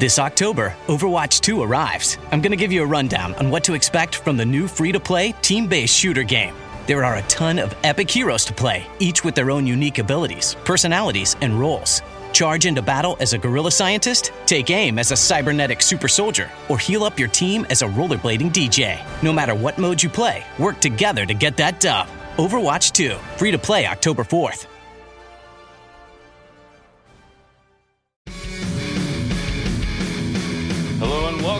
This October, Overwatch 2 arrives. I'm going to give you a rundown on what to expect from the new free to play, team based shooter game. There are a ton of epic heroes to play, each with their own unique abilities, personalities, and roles. Charge into battle as a guerrilla scientist, take aim as a cybernetic super soldier, or heal up your team as a rollerblading DJ. No matter what mode you play, work together to get that dub. Overwatch 2, free to play October 4th.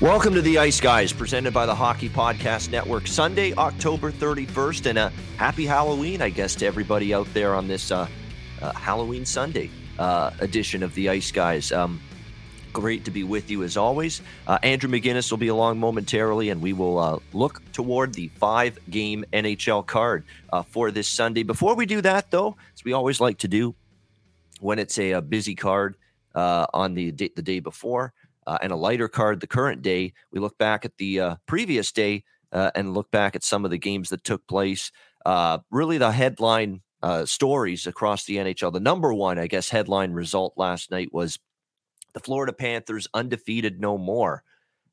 Welcome to the Ice Guys, presented by the Hockey Podcast Network. Sunday, October 31st, and a happy Halloween, I guess, to everybody out there on this uh, uh, Halloween Sunday uh, edition of the Ice Guys. Um, great to be with you as always. Uh, Andrew McGinnis will be along momentarily, and we will uh, look toward the five game NHL card uh, for this Sunday. Before we do that, though, as we always like to do when it's a, a busy card on the, the day before, uh, and a lighter card the current day. We look back at the uh, previous day uh, and look back at some of the games that took place. Uh, really, the headline uh, stories across the NHL. The number one, I guess, headline result last night was the Florida Panthers undefeated no more.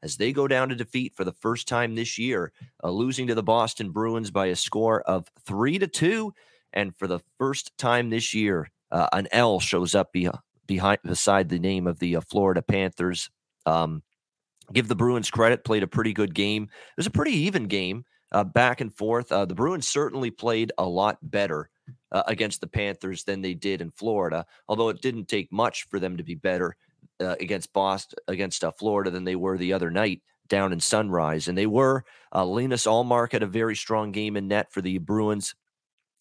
As they go down to defeat for the first time this year, uh, losing to the Boston Bruins by a score of three to two, and for the first time this year, an L shows up be- behind beside the name of the Florida Panthers um, give the Bruins credit, played a pretty good game. It was a pretty even game, uh, back and forth. Uh, the Bruins certainly played a lot better uh, against the Panthers than they did in Florida, although it didn't take much for them to be better uh, against Boston, against uh, Florida than they were the other night down in Sunrise. And they were. Uh, Linus Ullmark had a very strong game in net for the Bruins.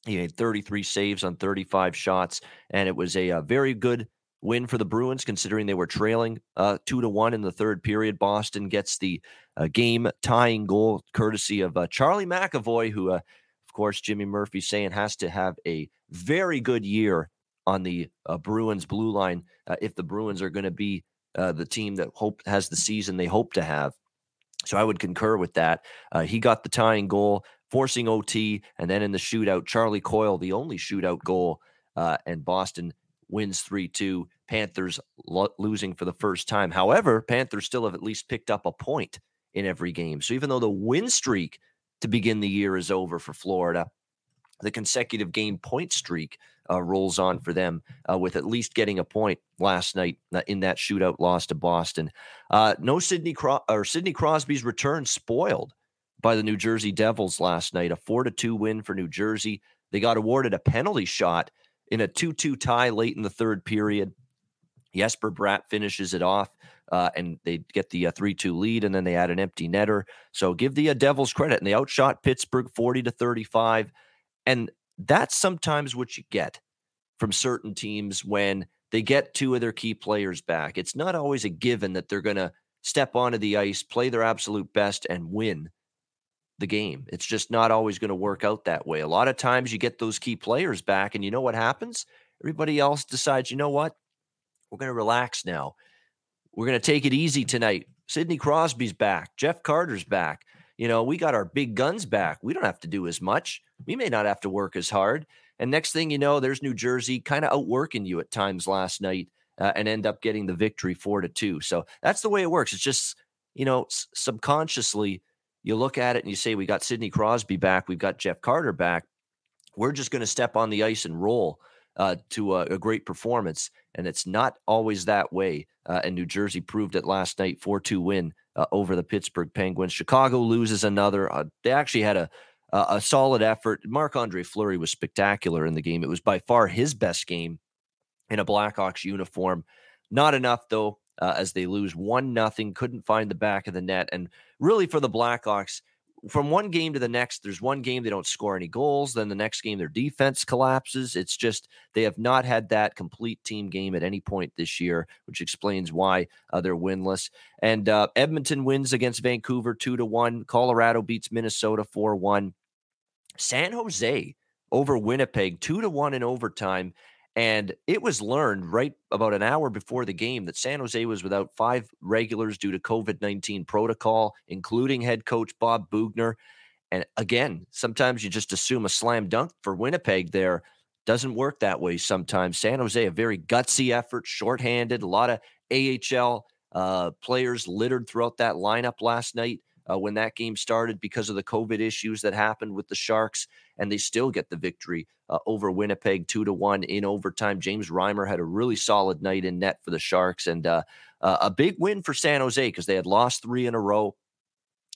He had 33 saves on 35 shots, and it was a, a very good win for the Bruins, considering they were trailing uh, two to one in the third period. Boston gets the uh, game tying goal, courtesy of uh, Charlie McAvoy, who, uh, of course, Jimmy Murphy saying has to have a very good year on the uh, Bruins blue line uh, if the Bruins are going to be the team that hope has the season they hope to have. So I would concur with that. he got the tying goal, forcing OT, and then in the shootout, Charlie Coyle, the only shootout goal, and Boston wins 3 2. Panthers lo- losing for the first time. However, Panthers still have at least picked up a point in every game. So even though the win streak to begin the year is over for Florida, the consecutive game point streak uh, rolls on for them uh, with at least getting a point last night uh, in that shootout loss to Boston. Uh, no Sidney Cro- or Sidney Crosby's return spoiled by the New Jersey Devils last night. A four to two win for New Jersey. They got awarded a penalty shot in a 2 2 tie late in the third period. Jesper Bratt finishes it off. Uh, and they get the 3 uh, 2 lead, and then they add an empty netter. So give the uh, Devils credit. And they outshot Pittsburgh 40 to 35. And that's sometimes what you get from certain teams when they get two of their key players back. It's not always a given that they're going to step onto the ice, play their absolute best, and win the game. It's just not always going to work out that way. A lot of times you get those key players back, and you know what happens? Everybody else decides, you know what? We're going to relax now. We're going to take it easy tonight. Sidney Crosby's back. Jeff Carter's back. You know, we got our big guns back. We don't have to do as much. We may not have to work as hard. And next thing you know, there's New Jersey kind of outworking you at times last night uh, and end up getting the victory four to two. So that's the way it works. It's just, you know, s- subconsciously you look at it and you say, we got Sidney Crosby back, we've got Jeff Carter back. We're just going to step on the ice and roll uh, to a, a, great performance. And it's not always that way. Uh, and New Jersey proved it last night 4 2 win uh, over the Pittsburgh Penguins. Chicago loses another. Uh, they actually had a a solid effort. Marc Andre Fleury was spectacular in the game. It was by far his best game in a Blackhawks uniform. Not enough though, uh, as they lose one nothing. Couldn't find the back of the net, and really for the Blackhawks, from one game to the next, there's one game they don't score any goals. Then the next game, their defense collapses. It's just they have not had that complete team game at any point this year, which explains why uh, they're winless. And uh, Edmonton wins against Vancouver two to one. Colorado beats Minnesota four one. San Jose over Winnipeg two to one in overtime. And it was learned right about an hour before the game that San Jose was without five regulars due to COVID 19 protocol, including head coach Bob Boughner. And again, sometimes you just assume a slam dunk for Winnipeg there. Doesn't work that way sometimes. San Jose, a very gutsy effort, shorthanded, a lot of AHL uh, players littered throughout that lineup last night uh, when that game started because of the COVID issues that happened with the Sharks, and they still get the victory uh, over Winnipeg two to one in overtime. James Reimer had a really solid night in net for the Sharks, and uh, uh a big win for San Jose because they had lost three in a row.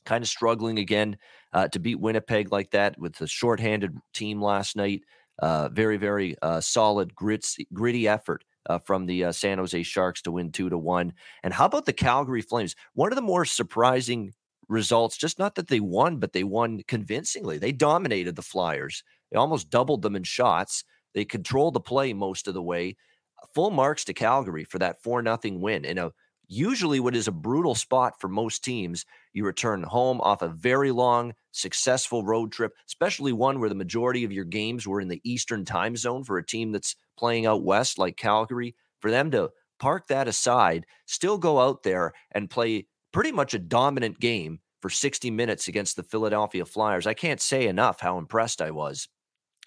Kind of struggling again uh, to beat Winnipeg like that with the shorthanded team last night. Uh, very, very solid, grits, gritty effort uh, from the uh, San Jose Sharks to win two to one. And how about the Calgary Flames? One of the more surprising results. Just not that they won, but they won convincingly. They dominated the Flyers. They almost doubled them in shots. They controlled the play most of the way. Full marks to Calgary for that 4 nothing win in a usually what is a brutal spot for most teams. You return home off a very long, successful road trip, especially one where the majority of your games were in the Eastern time zone for a team that's playing out west like Calgary. For them to park that aside, still go out there and play pretty much a dominant game for 60 minutes against the Philadelphia Flyers. I can't say enough how impressed I was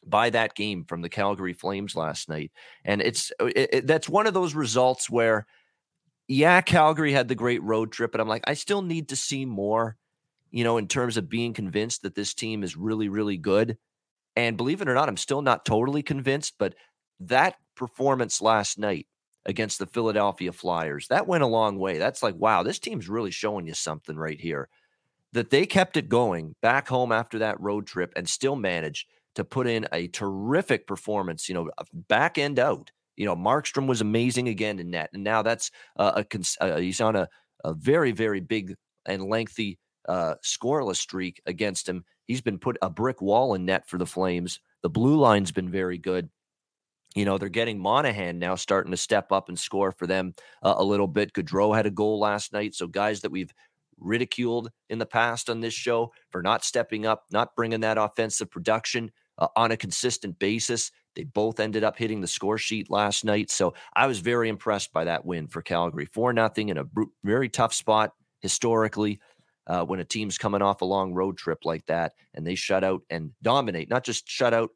by that game from the Calgary Flames last night. And it's uh, it, it, that's one of those results where yeah, Calgary had the great road trip, but I'm like I still need to see more, you know, in terms of being convinced that this team is really really good. And believe it or not, I'm still not totally convinced, but that performance last night against the Philadelphia Flyers. That went a long way. That's like, wow, this team's really showing you something right here. That they kept it going back home after that road trip and still managed to put in a terrific performance, you know, back end out. You know, Markstrom was amazing again in net. And now that's uh, a, uh, he's on a, a very, very big and lengthy uh, scoreless streak against him. He's been put a brick wall in net for the Flames. The blue line's been very good you know, they're getting Monahan now starting to step up and score for them uh, a little bit. Gaudreau had a goal last night. So, guys that we've ridiculed in the past on this show for not stepping up, not bringing that offensive production uh, on a consistent basis. They both ended up hitting the score sheet last night. So, I was very impressed by that win for Calgary. 4 nothing in a very tough spot historically. Uh, when a team's coming off a long road trip like that and they shut out and dominate, not just shut out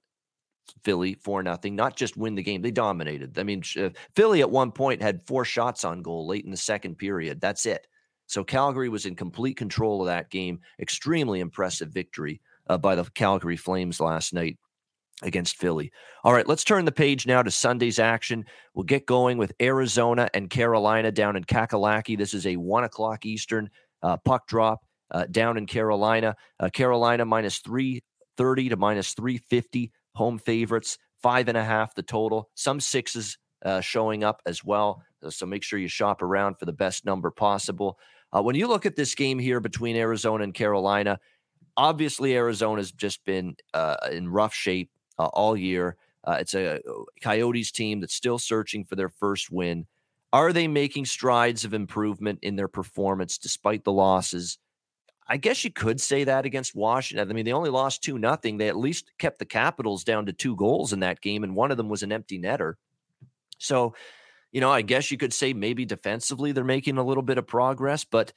Philly for nothing, not just win the game. They dominated. I mean, uh, Philly at one point had four shots on goal late in the second period. That's it. So Calgary was in complete control of that game. Extremely impressive victory uh, by the Calgary Flames last night against Philly. All right, let's turn the page now to Sunday's action. We'll get going with Arizona and Carolina down in Kakalaki. This is a one o'clock Eastern uh, puck drop uh, down in Carolina. Uh, Carolina minus 330 to minus 350 home favorites, five and a half the total, some sixes uh, showing up as well. Uh, so make sure you shop around for the best number possible. Uh, when you look at this game here between Arizona and Carolina, obviously Arizona's just been uh, in rough shape uh, all year. Uh, it's a Coyotes team that's still searching for their first win. Are they making strides of improvement in their performance despite the losses? I guess you could say that against Washington. I mean, they only lost two nothing. They at least kept the Capitals down to two goals in that game, and one of them was an empty netter. So, you know, I guess you could say maybe defensively they're making a little bit of progress, but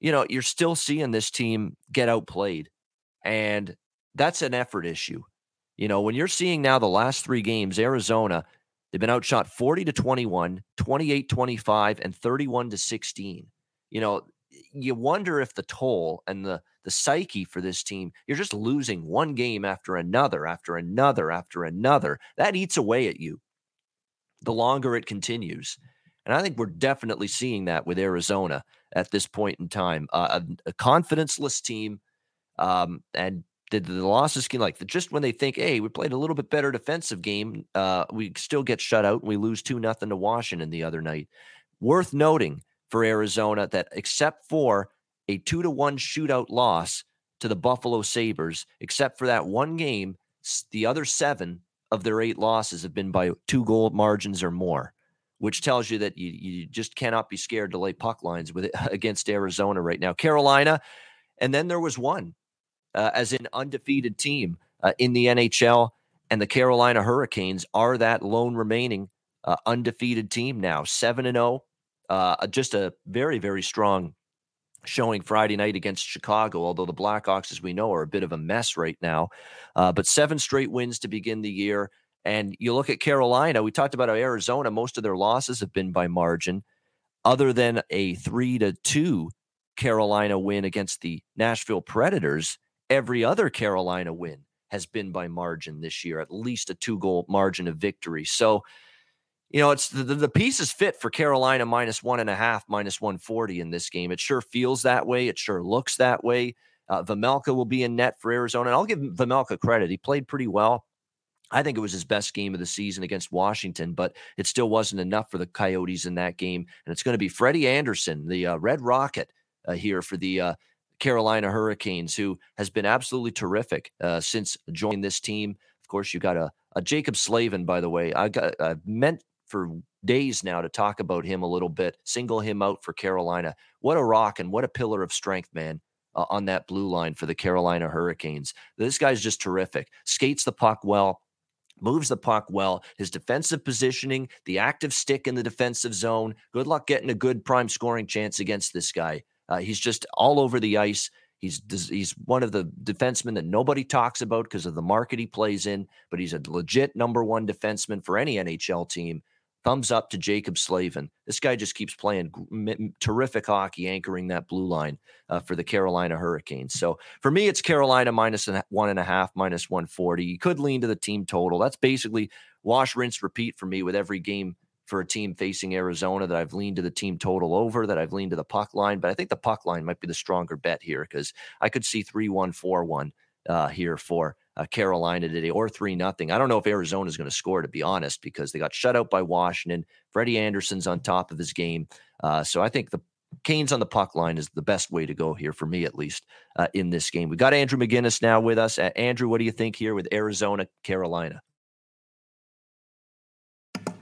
you know, you're still seeing this team get outplayed, and that's an effort issue. You know, when you're seeing now the last three games, Arizona, they've been outshot 40 to 21, 28 25, and 31 to 16. You know, you wonder if the toll and the the psyche for this team, you're just losing one game after another, after another, after another. That eats away at you the longer it continues. And I think we're definitely seeing that with Arizona at this point in time. Uh, a, a confidenceless team. Um, and the, the losses can like just when they think, hey, we played a little bit better defensive game, uh, we still get shut out and we lose two nothing to Washington the other night. Worth noting for Arizona that except for a two to one shootout loss to the Buffalo Sabres, except for that one game, the other seven of their eight losses have been by two goal margins or more, which tells you that you, you just cannot be scared to lay puck lines with it against Arizona right now. Carolina, and then there was one uh, as an undefeated team uh, in the NHL, and the Carolina Hurricanes are that lone remaining uh, undefeated team now, seven and zero. Uh, just a very very strong showing Friday night against Chicago, although the Blackhawks, as we know, are a bit of a mess right now. Uh, but seven straight wins to begin the year. And you look at Carolina, we talked about Arizona, most of their losses have been by margin, other than a three to two Carolina win against the Nashville Predators. Every other Carolina win has been by margin this year, at least a two goal margin of victory. So, you know, it's the, the pieces fit for Carolina minus one and a half, minus 140 in this game. It sure feels that way. It sure looks that way. Uh, Vejmelka will be in net for Arizona. And I'll give Vejmelka credit. He played pretty well. I think it was his best game of the season against Washington, but it still wasn't enough for the Coyotes in that game. And it's going to be Freddie Andersen, the uh, Red Rocket, uh, here for the uh, Carolina Hurricanes, who has been absolutely terrific uh, since joining this team. Of course, you got a, a Jaccob Slavin, by the way. I got I meant for days now to talk about him a little bit, single him out for Carolina. What a rock and what a pillar of strength, man, uh, on that blue line for the Carolina Hurricanes. This guy's just terrific. Skates the puck well, moves the puck well. His defensive positioning, the active stick in the defensive zone. Good luck getting a good prime scoring chance against this guy. Uh, he's just all over the ice. He's he's one of the defensemen that nobody talks about because of the market he plays in, but he's a legit number one defenseman for any NHL team. Thumbs up to Jaccob Slavin. This guy just keeps playing terrific hockey, anchoring that blue line uh, for the Carolina Hurricanes. So for me, it's Carolina minus one and a half, minus 140. You could lean to the team total. That's basically wash, rinse, repeat for me with every game for a team facing Arizona that I've leaned to the team total over, that I've leaned to the puck line. But I think the puck line might be the stronger bet here because I could see 3 1, 4 1 uh, here for uh, Carolina today or three nothing. I don't know if Arizona is going to score to be honest because they got shut out by Washington. Freddie Andersen's on top of his game, uh, so I think the Canes on the puck line is the best way to go here for me at least uh, in this game. We got Andrew McGinnis now with us. Uh, Andrew, what do you think here with Arizona Carolina?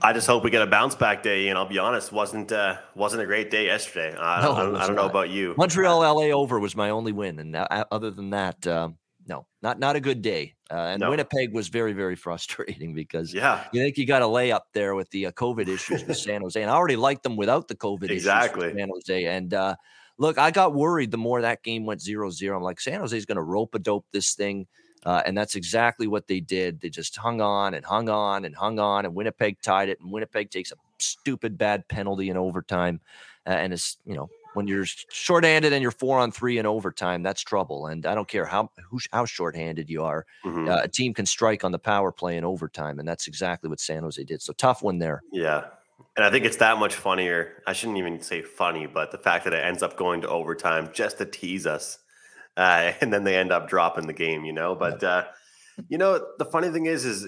I just hope we get a bounce back day. And I'll be honest, wasn't uh, wasn't a great day yesterday. I, no, I, I don't know about you. Montreal LA over was my only win, and uh, other than that, um, no, not not a good day. Uh, and no. Winnipeg was very very frustrating because yeah, you think you got to lay up there with the uh, COVID issues with San Jose, and I already liked them without the COVID exactly. issues San Jose. And uh, look, I got worried the more that game went 0-0. I'm like, San Jose's going to rope a dope this thing. Uh, and that's exactly what they did. They just hung on and hung on and hung on, and Winnipeg tied it. And Winnipeg takes a stupid bad penalty in overtime, uh, and it's you know when you're shorthanded and you're four on three in overtime, that's trouble. And I don't care how who, how shorthanded you are, mm-hmm. uh, a team can strike on the power play in overtime, and that's exactly what San Jose did. So tough one there. Yeah, and I think it's that much funnier. I shouldn't even say funny, but the fact that it ends up going to overtime just to tease us, uh, and then they end up dropping the game. You know, but uh, you know the funny thing is, is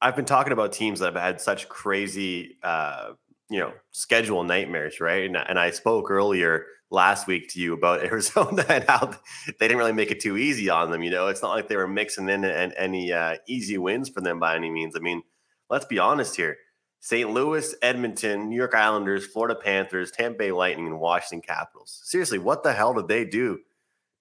I've been talking about teams that have had such crazy uh, you know schedule nightmares, right? And, and I spoke earlier last week to you about Arizona and how they didn't really make it too easy on them. You know, it's not like they were mixing in and any uh, easy wins for them by any means. I mean, let's be honest here. St. Louis, Edmonton, New York Islanders, Florida Panthers, Tampa Bay Lightning, and Washington Capitals. Seriously, what the hell did they do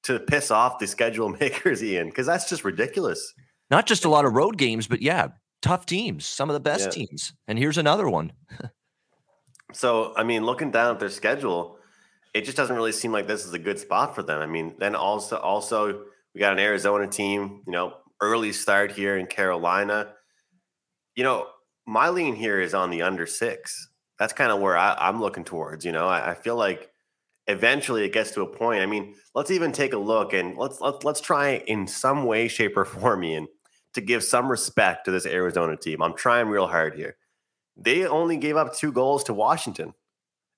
to piss off the schedule makers, Ian? Because that's just ridiculous. Not just a lot of road games, but yeah, tough teams, some of the best yeah. teams. And here's another one. So, I mean, looking down at their schedule, it just doesn't really seem like this is a good spot for them. I mean, then also, also we got an Arizona team, you know, early start here in Carolina. You know, my lean here is on the under six. That's kind of where I, am looking towards. You know, I, I, feel like eventually it gets to a point. I mean, let's even take a look and let's let's let's try in some way, shape, or form, Ian, to give some respect to this Arizona team. I'm trying real hard here. They only gave up two goals to Washington.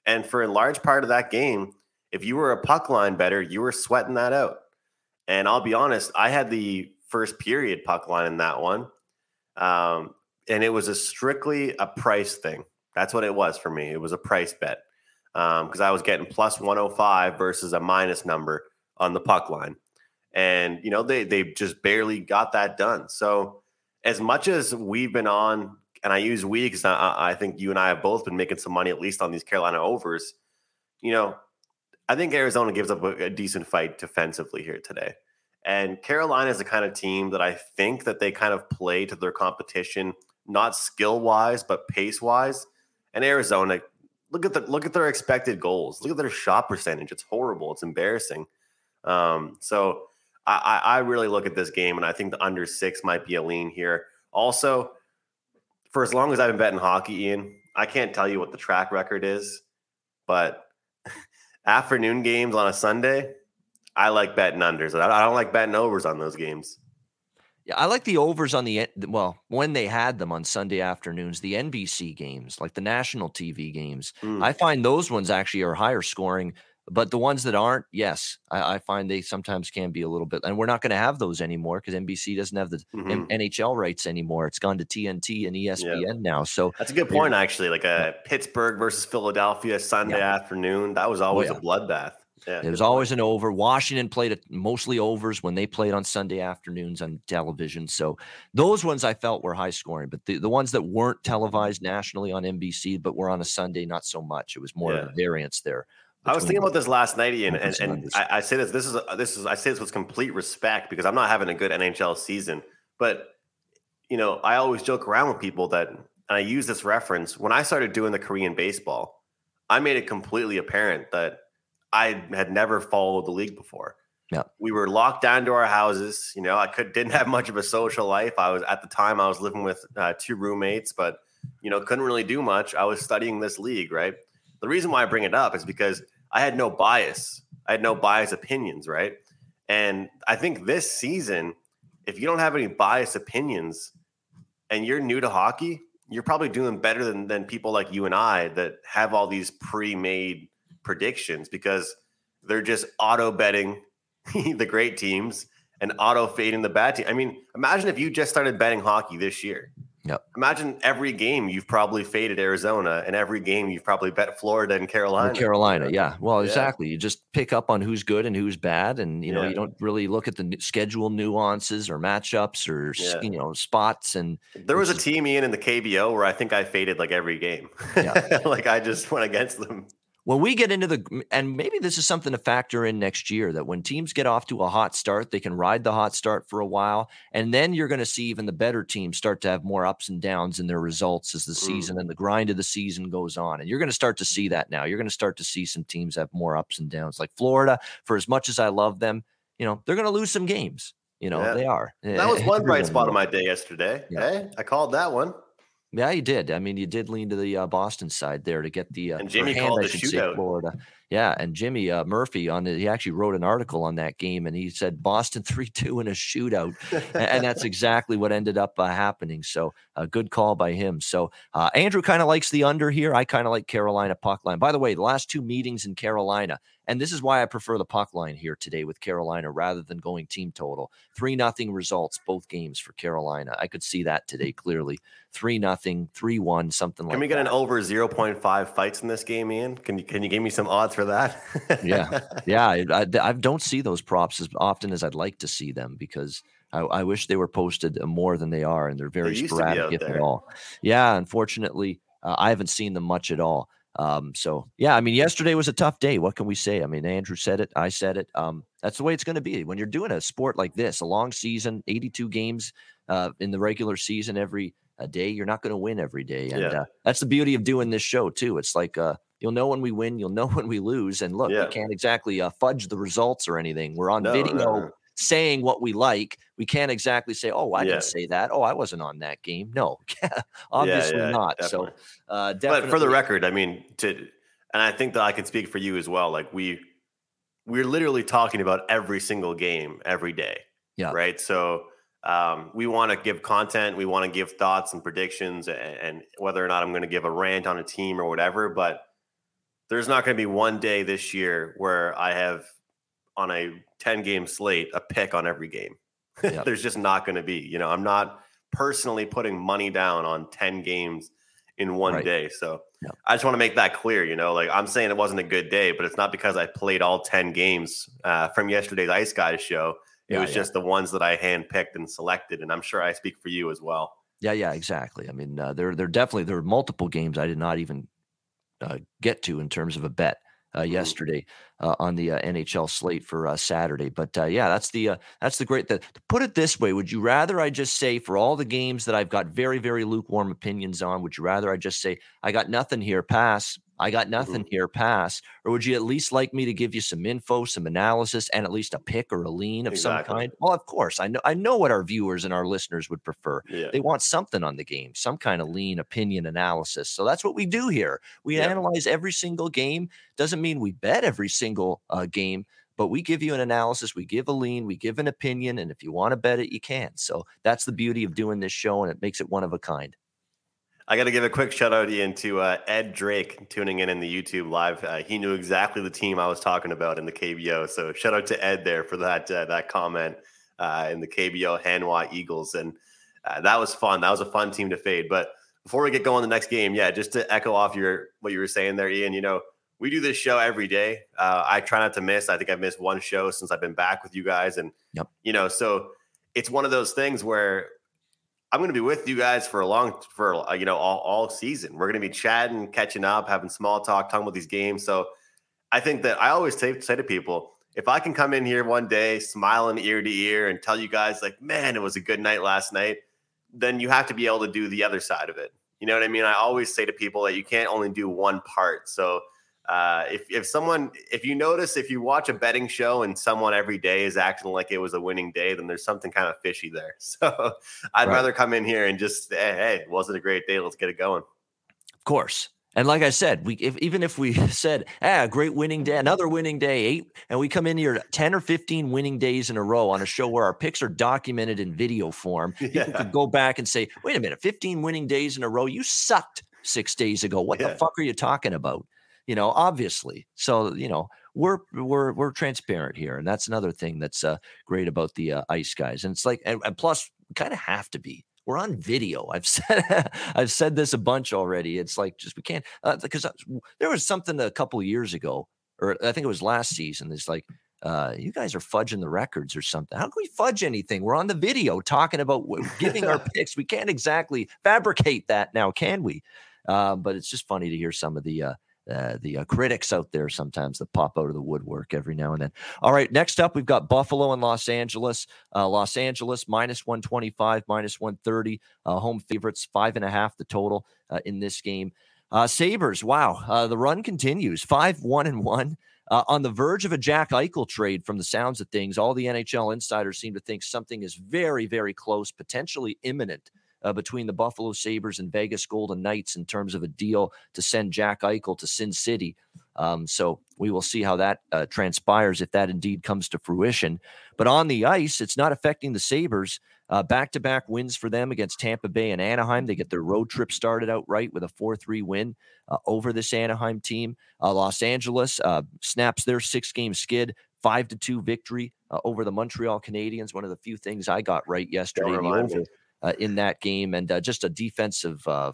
And for a large part of that game, if you were a puck line better, you were sweating that out. And I'll be honest, I had the first period puck line in that one. Um, and it was a strictly a price thing. That's what it was for me. It was a price bet because um, I was getting plus 105 versus a minus number on the puck line. And, you know, they, they just barely got that done. So, as much as we've been on, and I use we because I, I think you and I have both been making some money, at least on these Carolina overs, you know, I think Arizona gives up a, a decent fight defensively here today. And Carolina is the kind of team that I think that they kind of play to their competition, not skill wise, but pace wise. And Arizona, look at the look at their expected goals. Look at their shot percentage. It's horrible. It's embarrassing. Um, so I, I really look at this game and I think the under six might be a lean here. Also, for as long as I've been betting hockey, Ian, I can't tell you what the track record is, but afternoon games on a Sunday, I like betting unders. I don't like betting overs on those games. Yeah, I like the overs on the well when they had them on Sunday afternoons, the NBC games, like the national TV games. Mm. I find those ones actually are higher scoring but the ones that aren't, yes, I, I, find they sometimes can be a little bit. And we're not going to have those anymore because NBC doesn't have the mm-hmm. NHL rights anymore. It's gone to TNT and ESPN yeah. now. So that's a good point, yeah. actually. Like a Pittsburgh versus Philadelphia Sunday yeah. afternoon, that was oh, always oh, a bloodbath. Yeah, it was always an over. Washington played it mostly overs when they played on Sunday afternoons on television. So those ones I felt were high scoring, but the, the ones that weren't televised nationally on NBC but were on a Sunday, not so much. It was more of a variance there. I was thinking about this last night, Ian, and, and I, I, say this. This is a, this is I say this with complete respect because I'm not having a good NHL season. But you know, I always joke around with people that, and I use this reference when I started doing the Korean baseball. I made it completely apparent that I had never followed the league before. Yeah, we were locked down to our houses. You know, I could didn't have much of a social life. I was at the time I was living with uh, two roommates, but you know, couldn't really do much. I was studying this league, right? The reason why I bring it up is because I had no bias. I had no bias opinions, right? And I think this season, if you don't have any bias opinions and you're new to hockey, you're probably doing better than, than people like you and I that have all these pre-made predictions because they're just auto betting the great teams and auto fading the bad team. I mean, imagine if you just started betting hockey this year. Yep. Imagine every game you've probably faded Arizona, and every game you've probably bet Florida and Carolina. And Carolina, yeah. Well, yeah. exactly. You just pick up on who's good and who's bad, and you know yeah. you don't really look at the schedule nuances or matchups or yeah. you know spots. And there was a team Ian in the KBO where I think I faded like every game. like I just went against them when we get into the and maybe this is something to factor in next year that when teams get off to a hot start they can ride the hot start for a while and then you're going to see even the better teams start to have more ups and downs in their results as the season mm. and the grind of the season goes on and you're going to start to see that now you're going to start to see some teams have more ups and downs like Florida for as much as I love them you know they're going to lose some games you know yeah. they are that was one bright spot of my day yesterday yeah. hey I called that one yeah, you did. I mean, you did lean to the uh, Boston side there to get the uh, and Jimmy hand, called I the shootout. Florida. Yeah, and Jimmy uh, Murphy on it, he actually wrote an article on that game, and he said Boston three two in a shootout, and that's exactly what ended up uh, happening. So a good call by him. So uh, Andrew kind of likes the under here. I kind of like Carolina puck line. By the way, the last two meetings in Carolina, and this is why I prefer the puck line here today with Carolina rather than going team total. Three nothing results both games for Carolina. I could see that today clearly. Three nothing, three one, something like. Can we get that. an over zero point five fights in this game, Ian? Can you can you give me some odds for that? yeah, yeah. I, I, don't see those props as often as I'd like to see them because. I, I wish they were posted more than they are, and they're very they sporadic, if at all. Yeah, unfortunately, uh, I haven't seen them much at all. Um, so yeah, I mean, yesterday was a tough day. What can we say? I mean, Andrew said it, I said it. Um, that's the way it's going to be when you're doing a sport like this, a long season, 82 games uh, in the regular season every a day. You're not going to win every day, and yeah. uh, that's the beauty of doing this show too. It's like uh, you'll know when we win, you'll know when we lose, and look, yeah. we can't exactly uh, fudge the results or anything. We're on no, video. No saying what we like. We can't exactly say, "Oh, I yeah. didn't say that. Oh, I wasn't on that game." No, obviously yeah, not. Definitely. So, uh, definitely. But for the record, I mean, to and I think that I can speak for you as well. Like we, we're literally talking about every single game every day. Yeah. Right. So um, we want to give content. We want to give thoughts and predictions, and, and whether or not I'm going to give a rant on a team or whatever. But there's not going to be one day this year where I have on a 10 game slate a pick on every game. Yep. there's just not going to be. You know, I'm not personally putting money down on 10 games in one right. day. So yep. I just want to make that clear. You know, like I'm saying it wasn't a good day, but it's not because I played all 10 games uh, from yesterday's Ice Guys show. It yeah, was yeah. just the ones that I handpicked and selected. And I'm sure I speak for you as well. Yeah, yeah, exactly. I mean, uh, there, there definitely there are multiple games I did not even uh, get to in terms of a bet uh, mm-hmm. yesterday uh, on the uh, NHL slate for uh, Saturday. But uh, yeah, that's the uh, that's the great. The, to put it this way, would you rather I just say for all the games that I've got very very lukewarm opinions on, would you rather I just say I got nothing here, pass, I got nothing mm-hmm. here, pass? Or would you at least like me to give you some info, some analysis, and at least a pick or a lean of exactly. some kind? Well, of course. I know I know what our viewers and our listeners would prefer. Yeah. They want something on the game, some kind of lean opinion analysis. So that's what we do here. We yeah. analyze every single game. Doesn't mean we bet every single uh, game, but we give you an analysis, we give a lean, we give an opinion, and if you want to bet it, you can. So that's the beauty of doing this show, and it makes it one of a kind. I got to give a quick shout out Ian to uh, Ed Drake tuning in in the YouTube live. Uh, he knew exactly the team I was talking about in the KBO. So shout out to Ed there for that uh, that comment uh, in the KBO Hanwha Eagles, and uh, that was fun. That was a fun team to fade. But before we get going the next game, yeah, just to echo off your what you were saying there, Ian. You know, we do this show every day. Uh, I try not to miss. I think I've missed one show since I've been back with you guys, and yep. you know, so it's one of those things where I'm going to be with you guys for a long, for uh, you know, all, all season. We're going to be chatting, catching up, having small talk, talking about these games. So I think that I always say, say to people, if I can come in here one day, smiling ear to ear, and tell you guys like, man, it was a good night last night, then you have to be able to do the other side of it. You know what I mean? I always say to people that you can't only do one part. So uh, if if someone if you notice if you watch a betting show and someone every day is acting like it was a winning day, then there's something kind of fishy there. So I'd right. rather come in here and just hey, hey, wasn't a great day. Let's get it going. Of course. And like I said, we if, even if we said, ah, great winning day, another winning day, eight, and we come in here 10 or 15 winning days in a row on a show where our picks are documented in video form, yeah. people could go back and say, wait a minute, 15 winning days in a row, you sucked six days ago. What yeah. the fuck are you talking about? You know, obviously. So, you know, we're we're we're transparent here, and that's another thing that's uh, great about the uh, ice guys. And it's like, and, and plus, kind of have to be. We're on video. I've said I've said this a bunch already. It's like just we can't because uh, there was something a couple years ago, or I think it was last season. It's like uh, you guys are fudging the records or something. How can we fudge anything? We're on the video talking about giving our picks. We can't exactly fabricate that now, can we? Uh, but it's just funny to hear some of the uh, uh, the uh, critics out there sometimes that pop out of the woodwork every now and then. All right, next up, we've got Buffalo and Los Angeles. Uh, Los Angeles minus 125, minus 130. Uh, home favorites, five and a half the total uh, in this game. Sabres, wow, the run continues, 5 1 and 1. on the verge of a Jack Eichel trade, from the sounds of things, all the NHL insiders seem to think something is very, very close, potentially imminent uh, between the Buffalo Sabres and Vegas Golden Knights in terms of a deal to send Jack Eichel to Sin City. Um, so we will see how that uh, transpires if that indeed comes to fruition. But on the ice, it's not affecting the Sabres. Back to back wins for them against Tampa Bay and Anaheim. They get their road trip started out right with a 4 3 win uh, over this Anaheim team. Uh, Los Angeles uh, snaps their six game skid, 5 to 2 victory uh, over the Montreal Canadiens. One of the few things I got right yesterday in uh, in that game, and uh, just a defensive uh,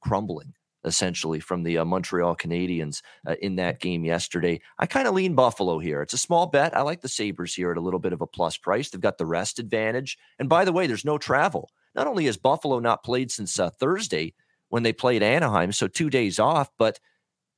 crumbling essentially from the uh, Montreal Canadiens uh, in that game yesterday. I kind of lean Buffalo here. It's a small bet. I like the Sabres here at a little bit of a plus price. They've got the rest advantage. And by the way, there's no travel. Not only has Buffalo not played since uh, Thursday when they played Anaheim, so two days off, but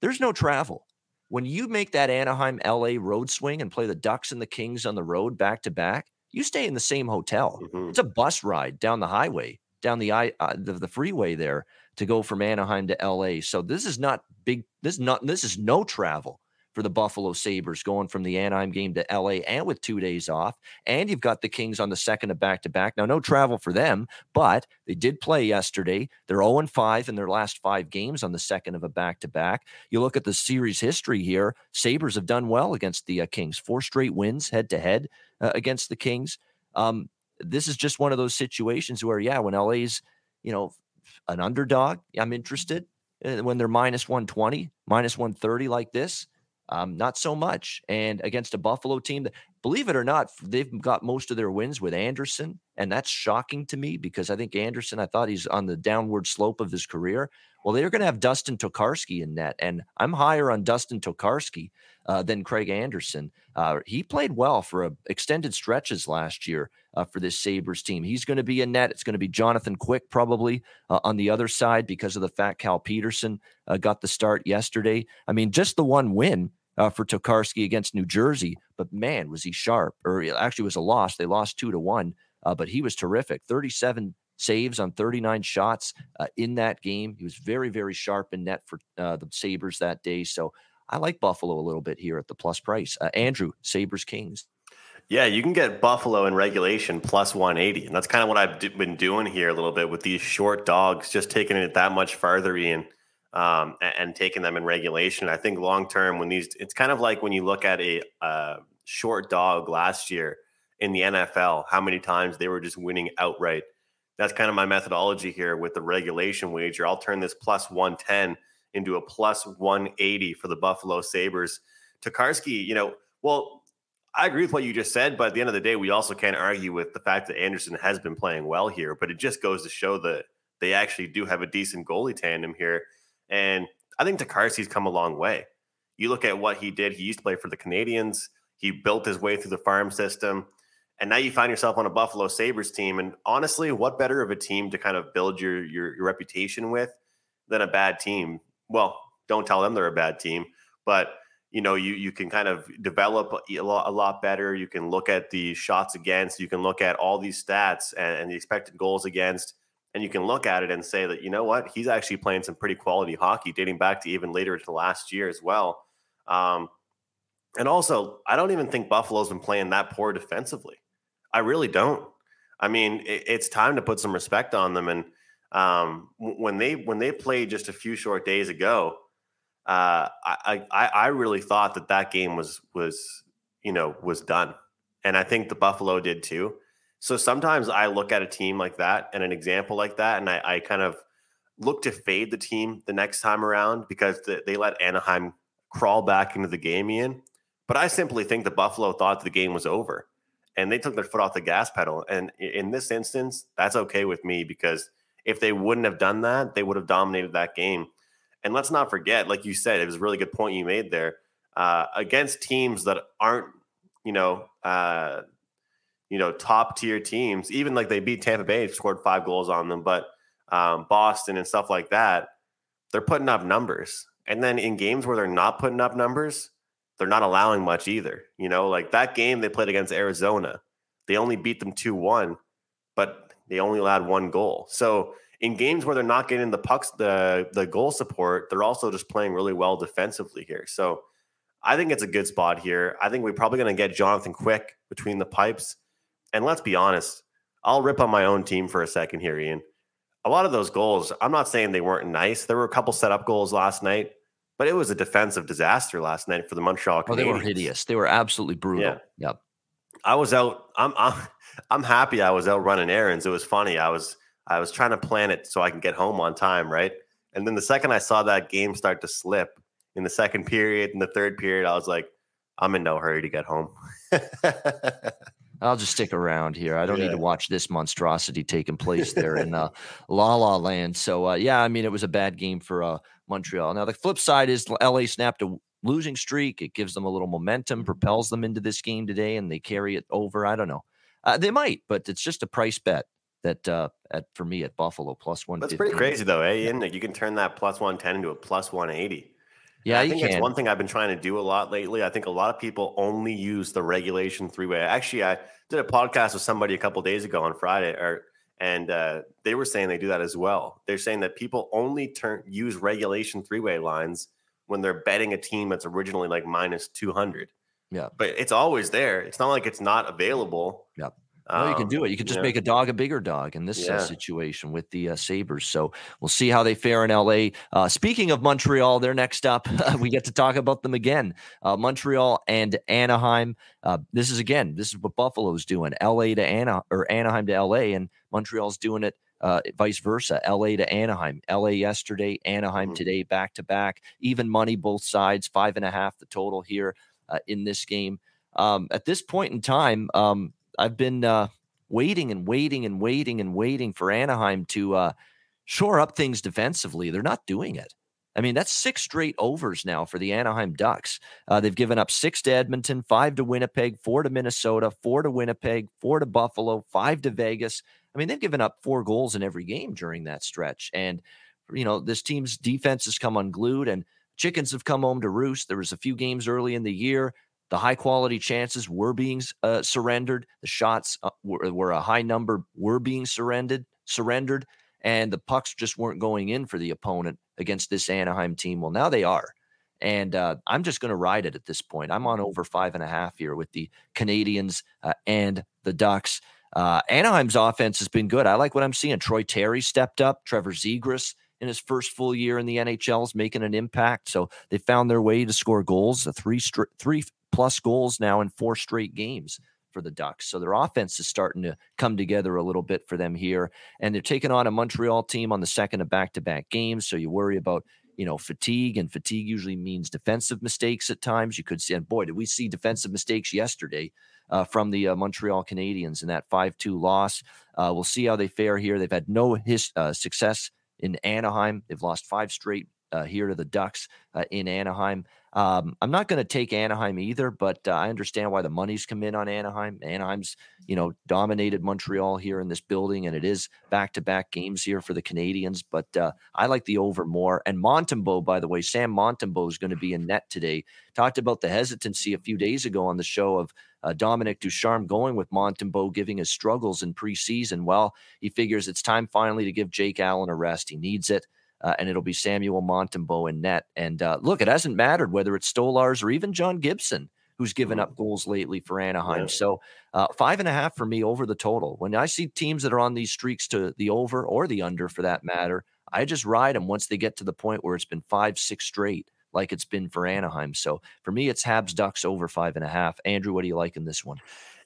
there's no travel. When you make that Anaheim LA road swing and play the Ducks and the Kings on the road back to back, you stay in the same hotel. Mm-hmm. It's a bus ride down the highway, down the I uh, the, the freeway there to go from Anaheim to LA. So this is not big. This is not. This is no travel for the Buffalo Sabres going from the Anaheim game to LA and with two days off. And you've got the Kings on the second of back to back. Now, no travel for them, but they did play yesterday. They're 0 5 in their last five games on the second of a back to back. You look at the series history here, Sabres have done well against the uh, Kings, four straight wins head to head against the Kings. Um, this is just one of those situations where, yeah, when LA's, you know, an underdog, I'm interested. uh, when they're minus 120, minus 130 like this. Um, not so much. And against a Buffalo team that, believe it or not, they've got most of their wins with Anderson. And that's shocking to me because I think Anderson, I thought he's on the downward slope of his career. Well, they're going to have Dustin Tokarski in net, and I'm higher on Dustin Tokarski uh, than Craig Anderson. Uh, he played well for a, extended stretches last year uh, for this Sabres team. He's going to be in net. It's going to be Jonathan Quick probably uh, on the other side because of the fact Cal Petersen uh, got the start yesterday. I mean, just the one win. Uh, for Tokarski against New Jersey, but man, was he sharp! Or actually, was a loss. They lost two to one, but he was terrific. Thirty-seven saves on 39 shots uh, in that game. He was very, very sharp in net for uh, the Sabres that day. So I like Buffalo a little bit here at the plus price. Uh, Andrew, Sabres Kings. Yeah, you can get Buffalo in regulation plus 180. And that's kind of what I've been doing here a little bit with these short dogs, just taking it that much farther in um, and, and, taking them in regulation. I think long term, when these, it's kind of like when you look at a short dog last year in the NFL, how many times they were just winning outright that's kind of my methodology here with the regulation wager. I'll turn this plus 110 into a plus 180 for the Buffalo Sabres. Tokarski, you know, well, I agree with what you just said, but at the end of the day, we also can't argue with the fact that Anderson has been playing well here. But it just goes to show that they actually do have a decent goalie tandem here. And I think Tokarski's come a long way. You look at what he did, he used to play for the Canadiens. he built his way through the farm system. And now you find yourself on a Buffalo Sabres team. And honestly, what better of a team to kind of build your, your, your reputation with than a bad team? Well, don't tell them they're a bad team, but you know, you you can kind of develop a lot, a lot better. You can look at the shots against, you can look at all these stats and, and the expected goals against, and you can look at it and say that, you know what, he's actually playing some pretty quality hockey dating back to even later to last year as well. Um, and also, I don't even think Buffalo's been playing that poor defensively. I really don't. I mean, it, it's time to put some respect on them. And um, when they when they played just a few short days ago, uh, I, I I really thought that that game was was you know was done, and I think the Buffalo did too. So sometimes I look at a team like that and an example like that, and I, I kind of look to fade the team the next time around because the, they let Anaheim crawl back into the game, Ian. But I simply think the Buffalo thought the game was over and they took their foot off the gas pedal. And in this instance, that's okay with me because if they wouldn't have done that, they would have dominated that game. And let's not forget, like you said, it was a really good point you made there. Uh, against teams that aren't, you know, uh, you know, top tier teams, even like they beat Tampa Bay, scored five goals on them, but um, Boston and stuff like that, they're putting up numbers. And then in games where they're not putting up numbers, they're not allowing much either. You know, like that game they played against Arizona, they only beat them 2 1, but they only allowed one goal. So in games where they're not getting the pucks, the, the goal support, they're also just playing really well defensively here. So I think it's a good spot here. I think we're probably going to get Jonathan Quick between the pipes. And let's be honest, I'll rip on my own team for a second here, Ian. A lot of those goals, I'm not saying they weren't nice. There were a couple set up goals last night but it was a defensive disaster last night for the Montreal Canadiens. Oh, they were hideous. They were absolutely brutal. Yeah. Yep. I was out. I'm, I'm I'm happy I was out running errands. It was funny. I was I was trying to plan it so I can get home on time, right? And then the second I saw that game start to slip in the second period, in the third period, I was like, I'm in no hurry to get home. I'll just stick around here. I don't yeah. need to watch this monstrosity taking place there in uh, La La Land. So uh, yeah, I mean it was a bad game for uh, Montreal. Now the flip side is LA snapped a losing streak. It gives them a little momentum, propels them into this game today, and they carry it over. I don't know. Uh, they might, but it's just a price bet that uh, at for me at Buffalo plus one. That's pretty crazy though, eh? Ian? Like you can turn that plus one ten into a plus one eighty. Yeah, I think it's one thing I've been trying to do a lot lately. I think a lot of people only use the regulation three way. Actually, I did a podcast with somebody a couple days ago on Friday, or and uh, they were saying they do that as well. They're saying that people only turn use regulation three way lines when they're betting a team that's originally like minus two hundred. Yeah, but it's always there. It's not like it's not available. Yeah. No, you can do it. You can just yeah. make a dog a bigger dog in this uh, yeah. uh, situation with the uh, Sabres. So we'll see how they fare in LA. Uh, speaking of Montreal, they're next up. we get to talk about them again. Uh, Montreal and Anaheim. Uh, this is again, this is what Buffalo's doing. LA to Ana or Anaheim to LA, and Montreal's doing it uh, vice versa. LA to Anaheim, LA yesterday, Anaheim Mhm. today, back to back. Even money both sides, five and a half the total here uh, in this game. Um, at this point in time, um, I've been uh, waiting and waiting and waiting and waiting for Anaheim to uh, shore up things defensively. They're not doing it. I mean, that's six straight overs now for the Anaheim Ducks. Uh, they've given up six to Edmonton, five to Winnipeg, four to Minnesota, four to Winnipeg, four to Buffalo, five to Vegas. I mean, they've given up four goals in every game during that stretch. And, you know, this team's defense has come unglued and chickens have come home to roost. There was a few games early in the year. The high quality chances were being uh, surrendered. The shots uh, were, were a high number were being surrendered, surrendered, and the pucks just weren't going in for the opponent against this Anaheim team. Well, now they are. And uh, I'm just going to ride it at this point. I'm on over five and a half here with the Canadiens uh, and the Ducks. Uh, Anaheim's offense has been good. I like what I'm seeing. Troy Terry stepped up. Trevor Zegras in his first full year in the NHL is making an impact. So they found their way to score goals, a three stri- three plus goals now in four straight games for the Ducks. So their offense is starting to come together a little bit for them here. And they're taking on a Montreal team on the second of back to back games. So you worry about, you know, fatigue, and fatigue usually means defensive mistakes at times. You could see, and boy, did we see defensive mistakes yesterday uh, from the uh, Montreal Canadiens in that 5 2 loss. Uh, we'll see how they fare here. They've had no his, uh, success in Anaheim, they've lost five straight uh, here to the Ducks uh, in Anaheim. Um, I'm not going to take Anaheim either, but uh, I understand why the money's come in on Anaheim. Anaheim's, you know, dominated Montreal here in this building, and it is back-to-back games here for the Canadiens. But uh, I like the over more. And Montembeault, by the way, Sam Montembeault is going to be in net today. Talked about the hesitancy a few days ago on the show of uh, Dominique Ducharme going with Montembeault, giving his struggles in preseason. Well, he figures it's time finally to give Jake Allen a rest. He needs it uh, and it'll be Samuel Montembeault in net. And uh, look, it hasn't mattered whether it's Stolarz or even John Gibson, who's given up goals lately for Anaheim. Yeah. So uh, five and a half for me over the total. When I see teams that are on these streaks to the over or the under for that matter, I just ride them once they get to the point where it's been five, six straight, like it's been for Anaheim. So for me, it's Habs Ducks over five and a half. Andrew, what do you like in this one?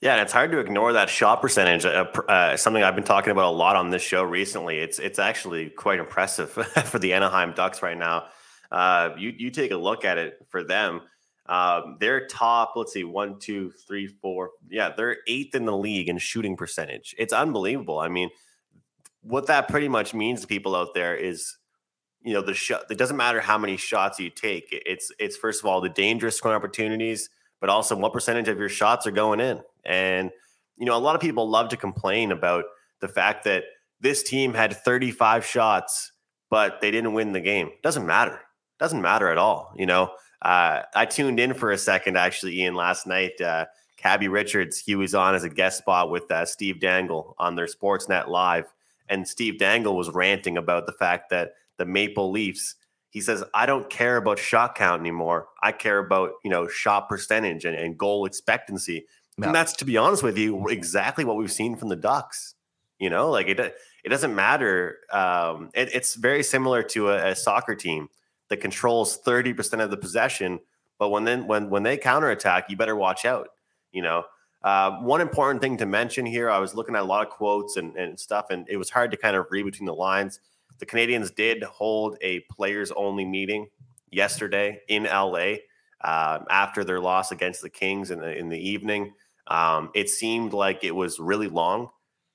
Yeah, and it's hard to ignore that shot percentage. Uh, uh, something I've been talking about a lot on this show recently. It's it's actually quite impressive for the Anaheim Ducks right now. Uh, you you take a look at it for them. Um, they're top. Let's see, one, two, three, four. Yeah, they're eighth in the league in shooting percentage. It's unbelievable. I mean, what that pretty much means to people out there is, you know, the shot. It doesn't matter how many shots you take. It's it's first of all the dangerous scoring opportunities, but also what percentage of your shots are going in. And you know, a lot of people love to complain about the fact that this team had 35 shots, but they didn't win the game. Doesn't matter. Doesn't matter at all. You know, uh, I tuned in for a second actually, Ian, last night. Uh, Cabbie Richards, he was on as a guest spot with uh, Steve Dangle on their Sportsnet Live, and Steve Dangle was ranting about the fact that the Maple Leafs. He says, "I don't care about shot count anymore. I care about you know shot percentage and, and goal expectancy." Yeah. And that's to be honest with you, exactly what we've seen from the Ducks. You know, like it it doesn't matter. Um, it, it's very similar to a, a soccer team that controls 30% of the possession, but when then when when they counterattack, you better watch out. You know, uh, one important thing to mention here, I was looking at a lot of quotes and, and stuff, and it was hard to kind of read between the lines. The Canadiens did hold a players only meeting yesterday in LA um, after their loss against the Kings in the in the evening. Um, it seemed like it was really long.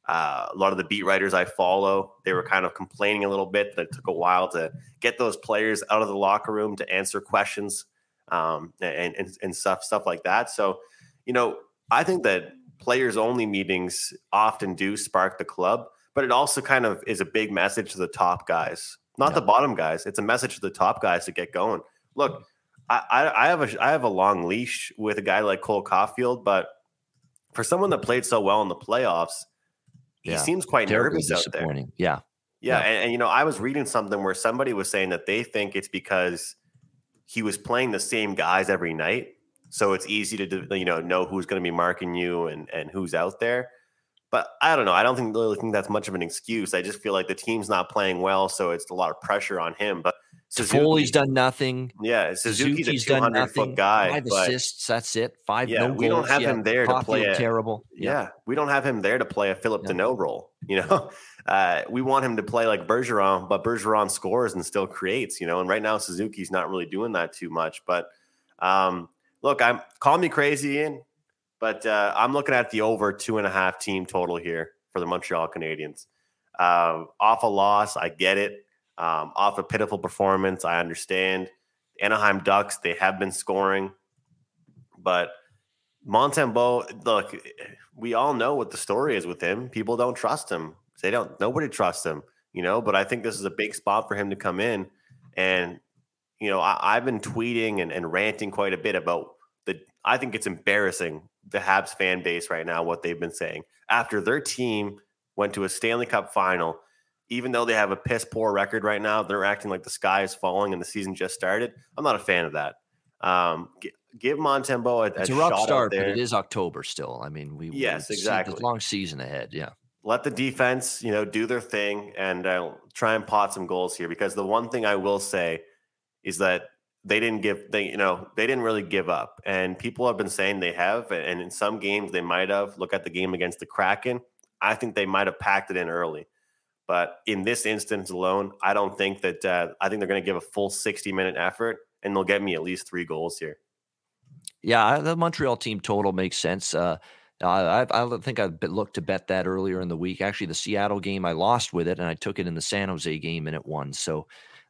Uh, a lot of the beat writers I follow, they were kind of complaining a little bit that it took a while to get those players out of the locker room to answer questions um, and, and and stuff stuff like that. So, you know, I think that players only meetings often do spark the club, but it also kind of is a big message to the top guys, not the bottom guys. It's a message to the top guys to get going. Look, I, I, I have a I have a long leash with a guy like Cole Caufield, but for someone that played so well in the playoffs, he Yeah. seems quite nervous out there. Yeah. Yeah, Yeah. And, and you know, I was reading something where somebody was saying that they think it's because he was playing the same guys every night, so it's easy to you know know who's going to be marking you and and who's out there. But I don't know. I don't think really think that's much of an excuse. I just feel like the team's not playing well, so it's a lot of pressure on him. But Foley's done nothing. yeah, Suzuki's Suzuki's a done nothing. foot guy, Five but assists. That's it. Five. Yeah, no we don't have Yeah, him there to play a- terrible. yeah, we don't have him there to play a Phillip Yeah. Danault role. You know, uh, we want him to play like Bergeron, but Bergeron scores and still creates. You know, and right now Suzuki's not really doing that too much. But um, look, I'm call me crazy, Ian, but uh, I'm looking at the over two and a half team total here for the Montreal Canadiens. Uh, off a loss, I get it. Um, off a pitiful performance, I understand. Anaheim Ducks, they have been scoring, but Montembeault, look, we all know what the story is with him. People don't trust him. They don't. Nobody trusts him. You know. But I think this is a big spot for him to come in, and you know, I, have been tweeting and, and ranting quite a bit about the. I think it's embarrassing the Habs fan base right now what they've been saying after their team went to a Stanley Cup final. Even though they have a piss poor record right now, they're acting like the sky is falling and the season just started. I'm not a fan of that. Um, give Montembeault a, it's a, a rough start, but it is October still. I mean, we yes, exactly. long season ahead. Yeah. Let the defense, you know, do their thing and uh, try and pot some goals here. Because the one thing I will say is that they didn't give they you know they didn't really give up, and people have been saying they have, and in some games they might have. Look at the game against the Kraken. I think they might have packed it in early. But in this instance alone, I don't think that. Uh, I think they're going to give a full 60 minute effort, and they'll get me at least three goals here. Yeah, the Montreal team total makes sense. Uh, I, I think I looked to bet that earlier in the week. Actually, the Seattle game I lost with it, and I took it in the San Jose game and it won. So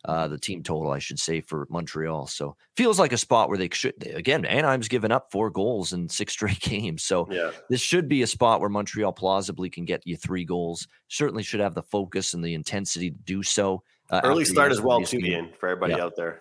uh, the team total, I should say, for Montreal. So feels like a spot where they should again. Anaheim's given up four goals in six straight games, so yeah. this should be a spot where Montreal plausibly can get you three goals. Certainly should have the focus and the intensity to do so. Uh, Early start as well, too, Ian, for everybody yeah. out there.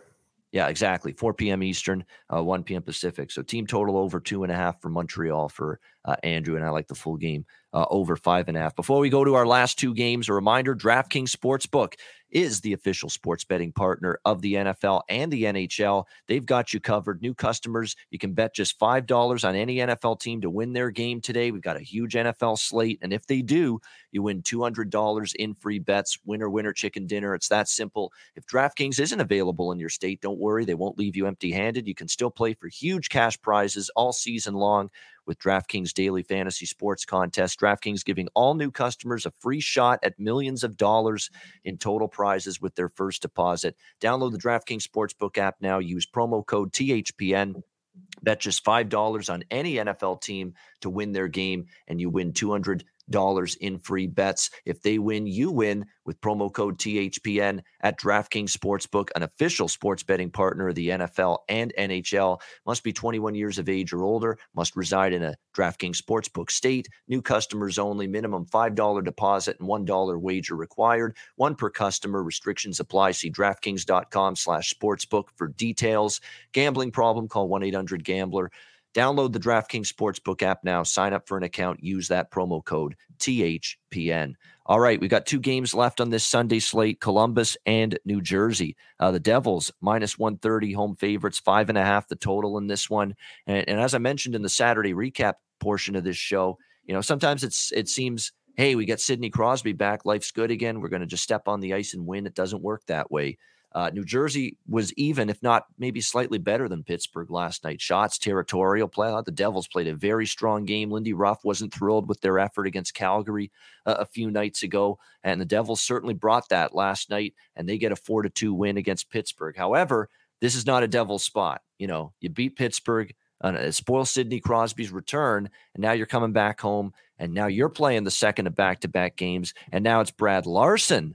Yeah, exactly. 4 p.m. Eastern, uh, 1 p.m. Pacific. So team total over two and a half for Montreal for uh, Andrew, and I like the full game uh, over five and a half. Before we go to our last two games, a reminder: DraftKings Sportsbook is the official sports betting partner of the NFL and the NHL. They've got you covered. New customers, you can bet just $5 on any NFL team to win their game today. We've got a huge NFL slate. And if they do, you win $200 in free bets. Winner, winner, chicken dinner. It's that simple. If DraftKings isn't available in your state, don't worry. They won't leave you empty handed. You can still play for huge cash prizes all season long with DraftKings Daily Fantasy Sports Contest. DraftKings giving all new customers a free shot at millions of dollars in total prizes with their first deposit. Download the DraftKings Sportsbook app now. Use promo code THPN. Bet just $5 on any NFL team to win their game, and you win 200 dollars in free bets. If they win, you win with promo code THPN at DraftKings Sportsbook, an official sports betting partner of the NFL and NHL. Must be 21 years of age or older, must reside in a DraftKings Sportsbook state. New customers only, minimum $5 deposit and $1 wager required. One per customer. Restrictions apply. See DraftKings.com slash sportsbook for details. Gambling problem, call 1-800-GAMBLER. Download the DraftKings Sportsbook app now. Sign up for an account. Use that promo code THPN. All right, we've got two games left on this Sunday slate Columbus and New Jersey. Uh, the Devils, minus 130 home favorites, five and a half the total in this one. And, and as I mentioned in the Saturday recap portion of this show, you know, sometimes it's it seems, hey, we got Sidney Crosby back. Life's good again. We're going to just step on the ice and win. It doesn't work that way. Uh, New Jersey was even, if not maybe slightly better than Pittsburgh last night. Shots, territorial play. The Devils played a very strong game. Lindy Ruff wasn't thrilled with their effort against Calgary uh, a few nights ago, and the Devils certainly brought that last night, and they get a four to two win against Pittsburgh. However, this is not a Devils spot. You know, you beat Pittsburgh, uh, spoil Sidney Crosby's return, and now you're coming back home, and now you're playing the second of back to back games, and now it's Brad Larsen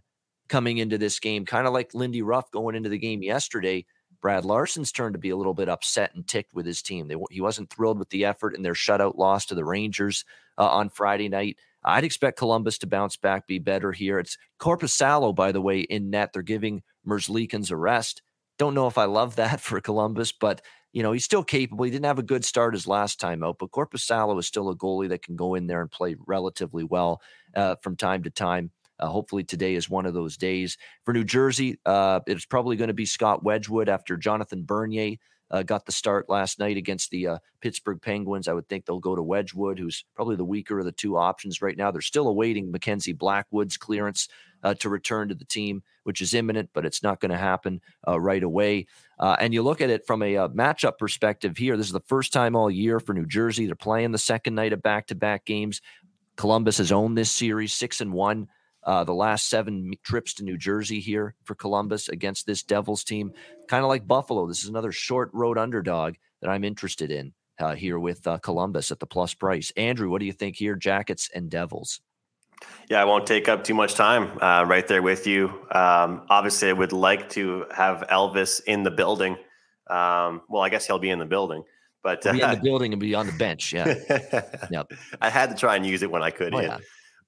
coming into this game, kind of like Lindy Ruff going into the game yesterday. Brad Larsen's turned to be a little bit upset and ticked with his team. They, he wasn't thrilled with the effort in their shutout loss to the Rangers uh, on Friday night. I'd expect Columbus to bounce back, be better here. It's Korpisalo, by the way, in net. They're giving Merzlikins a rest. Don't know if I love that for Columbus, but you know he's still capable. He didn't have a good start his last time out, but Korpisalo is still a goalie that can go in there and play relatively well uh, from time to time. Uh, hopefully, today is one of those days. For New Jersey, uh, it's probably going to be Scott Wedgewood after Jonathan Bernier uh, got the start last night against the uh, Pittsburgh Penguins. I would think they'll go to Wedgewood, who's probably the weaker of the two options right now. They're still awaiting Mackenzie Blackwood's clearance uh, to return to the team, which is imminent, but it's not going to happen uh, right away. Uh, and you look at it from a, a, uh, matchup perspective here. This is the first time all year for New Jersey. They're playing the second night of back to back games Columbus has owned this series six and one. Uh, the last seven trips to New Jersey here for Columbus against this Devils team, kind of like Buffalo. This is another short road underdog that I'm interested in uh, here with uh, Columbus at the plus price. Andrew, what do you think here? Jackets and Devils. Yeah, I won't take up too much time. Uh, right there with you. Um, obviously, I would like to have Elvis in the building. Um, well, I guess he'll be in the building, but be in the building and be on the bench. Yeah, yep. I had to try and use it when I could. Oh, yeah.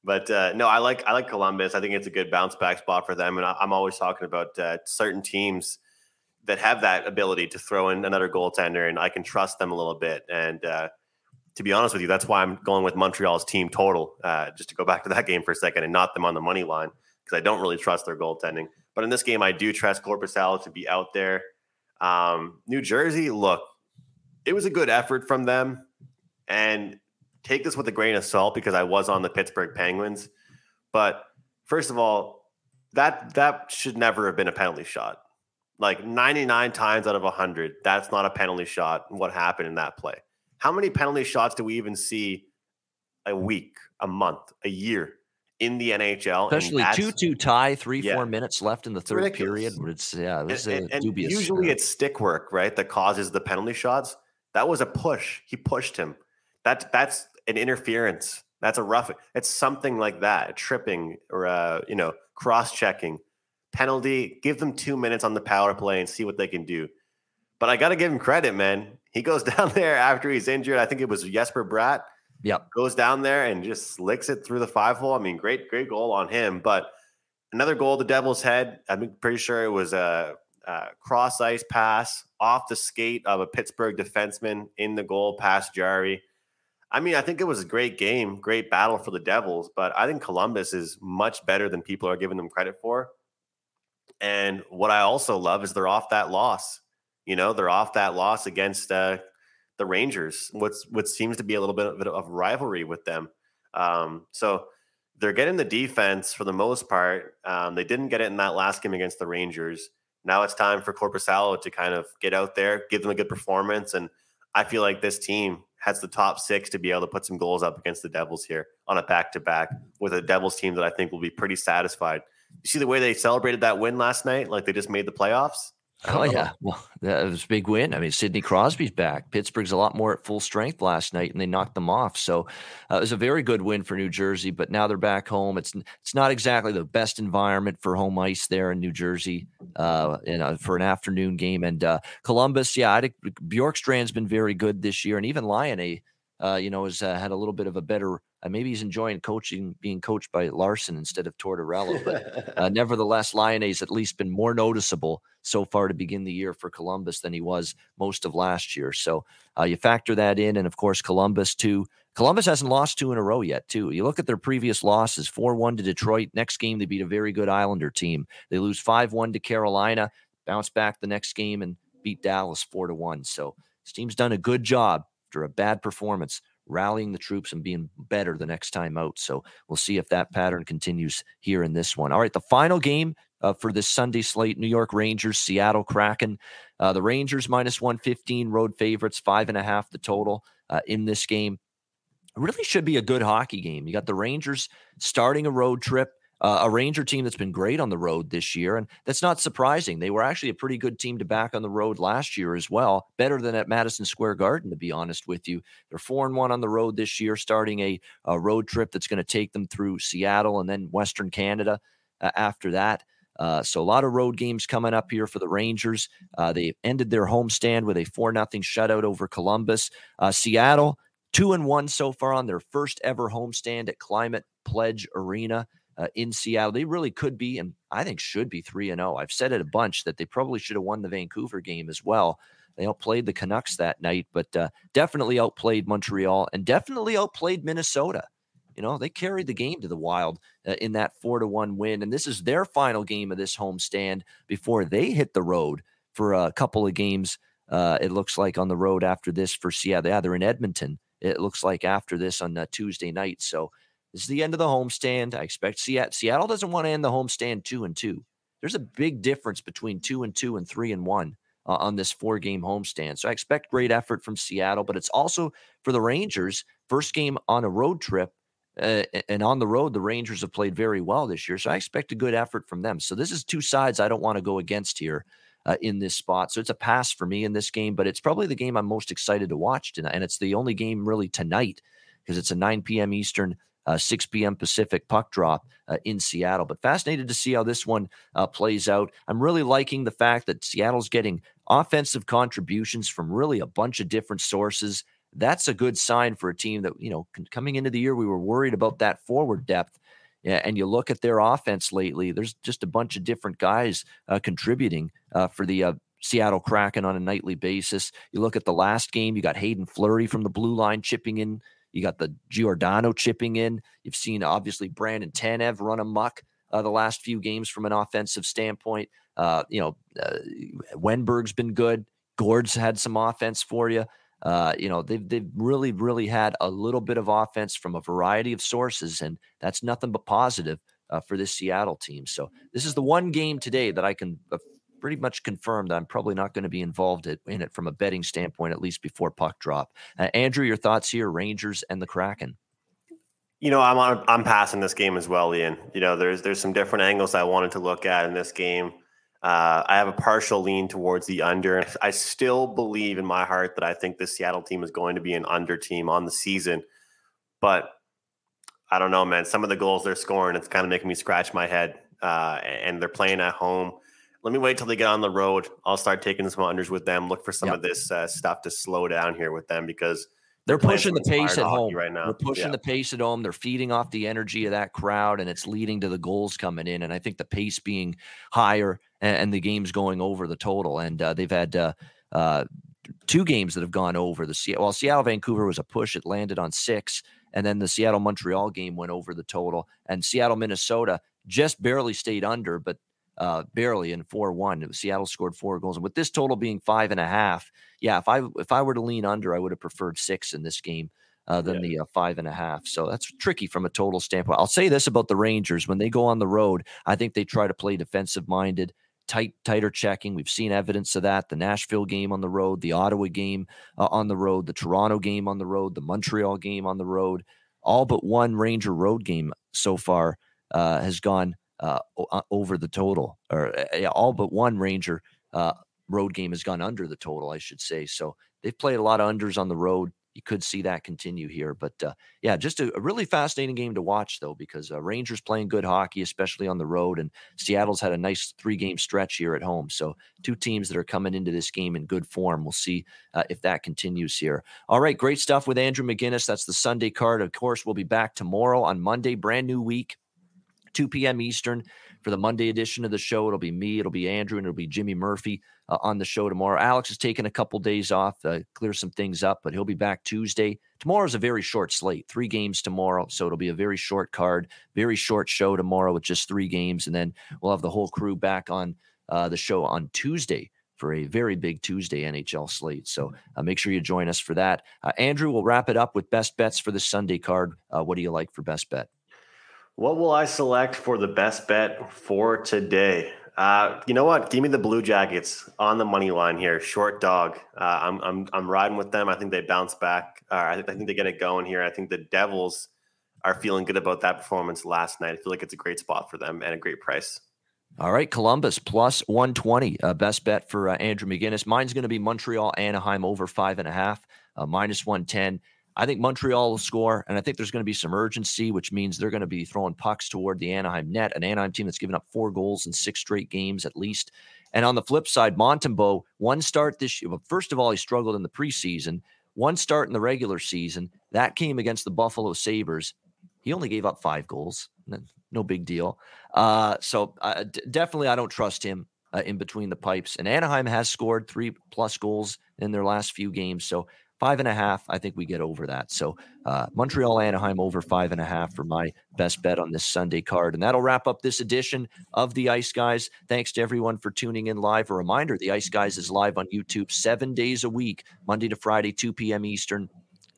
But uh, no, I like I like Columbus. I think it's a good bounce back spot for them, and I, am always talking about uh, certain teams that have that ability to throw in another goaltender, and I can trust them a little bit. And uh, to be honest with you, that's why I'm going with Montreal's team total. Uh, just to go back to that game for a second and not them on the money line because I don't really trust their goaltending. But in this game, I do trust Korpisalo to be out there. Um, New Jersey, look, it was a good effort from them, and take this with a grain of salt because I was on the Pittsburgh Penguins. But first of all, that that should never have been a penalty shot. Like 99 times out of 100, that's not a penalty shot. What happened in that play? How many penalty shots do we even see a week, a month, a year in the NHL? Especially two two tie, three yeah. four minutes left in the third Ridiculous. period. It's yeah, was and, and, dubious. Usually, uh, it's stick work, right, that causes the penalty shots. That was a push. He pushed him. That that's an interference. That's a rough. It's something like that, a tripping or a you know cross checking penalty. Give them two minutes on the power play and see what they can do. But I got to give him credit, man. He goes down there after he's injured. I think it was Jesper Bratt. Yep. Goes down there and just slicks it through the five hole. I mean, great, great goal on him. But another goal, the Devil's head. I'm pretty sure it was a, a cross ice pass off the skate of a Pittsburgh defenseman in the goal past Jarry. I mean, I think it was a great game, great battle for the Devils, but I think Columbus is much better than people are giving them credit for. And what I also love is they're off that loss. You know, they're off that loss against uh, the Rangers. What's what seems to be a little bit of, rivalry with them. Um, so they're getting the defense for the most part. Um, they didn't get it in that last game against the Rangers. Now it's time for Korpisalo to kind of get out there, give them a good performance, and I feel like this team has the top six to be able to put some goals up against the Devils here on a back to back with a Devils team that I think will be pretty satisfied. You see the way they celebrated that win last night, like they just made the playoffs. Oh know. yeah, well that was a big win. I mean, Sidney Crosby's back. Pittsburgh's a lot more at full strength last night, and they knocked them off. So uh, it was a very good win for New Jersey. But now they're back home. It's it's not exactly the best environment for home ice there in New Jersey, uh, in, uh, for an afternoon game. And uh, Columbus, yeah, I think Bjorkstrand's been very good this year, and even Laine, uh, you know, has uh, had a little bit of a better uh, maybe he's enjoying coaching, being coached by Larsen instead of Tortorella. But uh, nevertheless, Laine's at least been more noticeable so far to begin the year for Columbus than he was most of last year. So uh, you factor that in, and of course, Columbus too. Columbus hasn't lost two in a row yet, too. You look at their previous losses 4 1 to Detroit. Next game, they beat a very good Islander team. They lose 5 1 to Carolina, bounce back the next game, and beat Dallas 4 to 1. So this team's done a good job after a bad performance rallying the troops and being better the next time out. So we'll see if that pattern continues here in this one. All right, the final game uh, for this Sunday slate New York Rangers, Seattle Kraken. Uh, the Rangers minus 115, road favorites, five and a half the total uh, in this game. It really should be a good hockey game. You got the Rangers starting a road trip uh, a Ranger team that's been great on the road this year. And that's not surprising. They were actually a pretty good team to back on the road last year as well, better than at Madison Square Garden, to be honest with you. They're four and one on the road this year, starting a, a road trip that's going to take them through Seattle and then Western Canada uh, after that. Uh, so a lot of road games coming up here for the Rangers. Uh, they ended their homestand with a four nothing shutout over Columbus. Uh, Seattle two and one so far on their first ever homestand at Climate Pledge Arena uh, in Seattle. They really could be, and I think should be three and zero. Oh. I've said it a bunch that they probably should have won the Vancouver game as well. They outplayed the Canucks that night, but uh, definitely outplayed Montreal and definitely outplayed Minnesota. You know, they carried the game to the Wild uh, in that four to one win, and this is their final game of this homestand before they hit the road for a couple of games. Uh, it looks like on the road after this for Seattle. Yeah, they're in Edmonton. It looks like after this on uh, Tuesday night. So this is the end of the homestand. I expect Seattle. Seattle doesn't want to end the homestand two and two. There's a big difference between two and two and three and one uh, on this four game homestand. So I expect great effort from Seattle, but it's also for the Rangers. First game on a road trip Uh, and on the road, the Rangers have played very well this year. So I expect a good effort from them. So this is two sides I don't want to go against here uh, in this spot. So it's a pass for me in this game, but it's probably the game I'm most excited to watch tonight. And it's the only game really tonight because it's a 9 p.m. Eastern, uh, 6 p.m. Pacific puck drop uh, in Seattle. But fascinated to see how this one uh, plays out. I'm really liking the fact that Seattle's getting offensive contributions from really a bunch of different sources. That's a good sign for a team that, you know, coming into the year, we were worried about that forward depth. Yeah, and you look at their offense lately, there's just a bunch of different guys uh, contributing uh, for the uh, Seattle Kraken on a nightly basis. You look at the last game, you got Haydn Fleury from the blue line chipping in. You got the Giordano chipping in. You've seen obviously Brandon Tanev run amok uh, the last few games from an offensive standpoint. Uh, you know, uh, Wennberg's been good. Gourde's had some offense for you. Uh, you know, they've they've really really had a little bit of offense from a variety of sources, and that's nothing but positive uh, for this Seattle team. So this is the one game today that I can uh, pretty much confirmed I'm probably not going to be involved in it from a betting standpoint, at least before puck drop. Uh, Andrew, your thoughts here, Rangers and the Kraken. You know, I'm on, I'm passing this game as well, Ian. You know, there's there's some different angles I wanted to look at in this game. Uh, I have a partial lean towards the under. I still believe in my heart that I think the Seattle team is going to be an under team on the season. But I don't know, man. Some of the goals they're scoring, it's kind of making me scratch my head. Uh, and they're playing at home. Let me wait till they get on the road. I'll start taking some unders with them. Look for some yep. of this uh, stuff to slow down here with them because – they're pushing the pace at home right now. They're pushing yeah. the pace at home. They're feeding off the energy of that crowd, and it's leading to the goals coming in. And I think the pace being higher and, and the games going over the total. And uh, they've had uh, uh, two games that have gone over the Seattle. Well, Seattle Vancouver was a push; it landed on six, and then the Seattle Montreal game went over the total. And Seattle Minnesota just barely stayed under, but uh, barely in four one. Seattle scored four goals, and with this total being five and a half, yeah, if I if I were to lean under, I would have preferred six in this game. Uh, than yeah. the uh, five and a half. So that's tricky from a total standpoint. I'll say this about the Rangers: when they go on the road, I think they try to play defensive minded, tight, tighter checking. We've seen evidence of that. The Nashville game on the road, the Ottawa game uh, on the road, the Toronto game on the road, the Montreal game on the road. All but one Ranger road game so far uh, has gone uh, uh, over the total, or uh, all but one Ranger uh, road game has gone under the total, I should say. So they've played a lot of unders on the road. You could see that continue here, but uh, yeah, just a, a, really fascinating game to watch though, because uh, Rangers playing good hockey, especially on the road, and Seattle's had a nice three-game stretch here at home. So two teams that are coming into this game in good form. We'll see uh, if that continues here. All right, great stuff with Andrew McGinnis. That's the Sunday card. Of course, we'll be back tomorrow on Monday, brand new week. 2 p.m. Eastern for the Monday edition of the show. It'll be me, it'll be Andrew, and it'll be Jimmy Murphy uh, on the show tomorrow. Alex is taking a couple days off, uh, clear some things up, but he'll be back Tuesday. Tomorrow's a very short slate, three games tomorrow. So it'll be a very short card, very short show tomorrow with just three games. And then we'll have the whole crew back on uh, the show on Tuesday for a very big Tuesday NHL slate. So uh, make sure you join us for that. Uh, Andrew will wrap it up with best bets for the Sunday card. Uh, what do you like for best bet? What will I select for the best bet for today? Uh, you know what? Give me the Blue Jackets on the money line here. Short dog. Uh, I'm I'm I'm riding with them. I think they bounce back. Uh, I, think, I think they get it going here. I think the Devils are feeling good about that performance last night. I feel like it's a great spot for them and a great price. All right, Columbus plus 120. Uh, best bet for uh, Andrew McGinnis. Mine's going to be Montreal, Anaheim over five and a half, uh, minus 110. I think Montreal will score, and I think there's going to be some urgency, which means they're going to be throwing pucks toward the Anaheim net, an Anaheim team that's given up four goals in six straight games at least. And on the flip side, Montembeault, one start this year. Well, first of all, he struggled in the preseason. One start in the regular season. That came against the Buffalo Sabres. He only gave up five goals. No big deal. Uh, so uh, d- definitely, I don't trust him uh, in between the pipes. And Anaheim has scored three plus goals in their last few games. So five and a half. I think we get over that. So uh, Montreal Anaheim over five and a half for my best bet on this Sunday card. And that'll wrap up this edition of the Ice Guys. Thanks to everyone for tuning in live. A reminder the Ice Guys is live on YouTube seven days a week, Monday to Friday, 2 p.m. Eastern.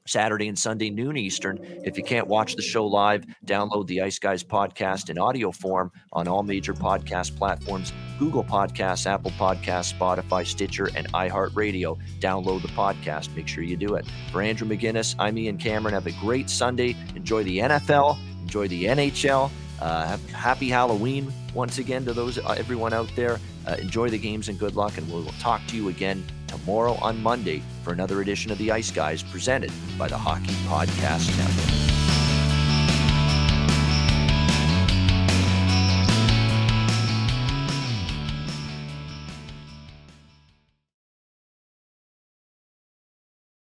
Saturday and Sunday, noon Eastern. If you can't watch the show live, download the Ice Guys podcast in audio form on all major podcast platforms Google Podcasts, Apple Podcasts, Spotify, Stitcher, and iHeartRadio. Download the podcast. Make sure you do it. For Andrew McGinnis, I'm Ian Cameron. Have a great Sunday. Enjoy the NFL. Enjoy the NHL. Uh, happy Halloween once again to those uh, everyone out there. Uh, enjoy the games and good luck, and we will talk to you again tomorrow on Monday for another edition of the Ice Guys presented by the Hockey Podcast Network.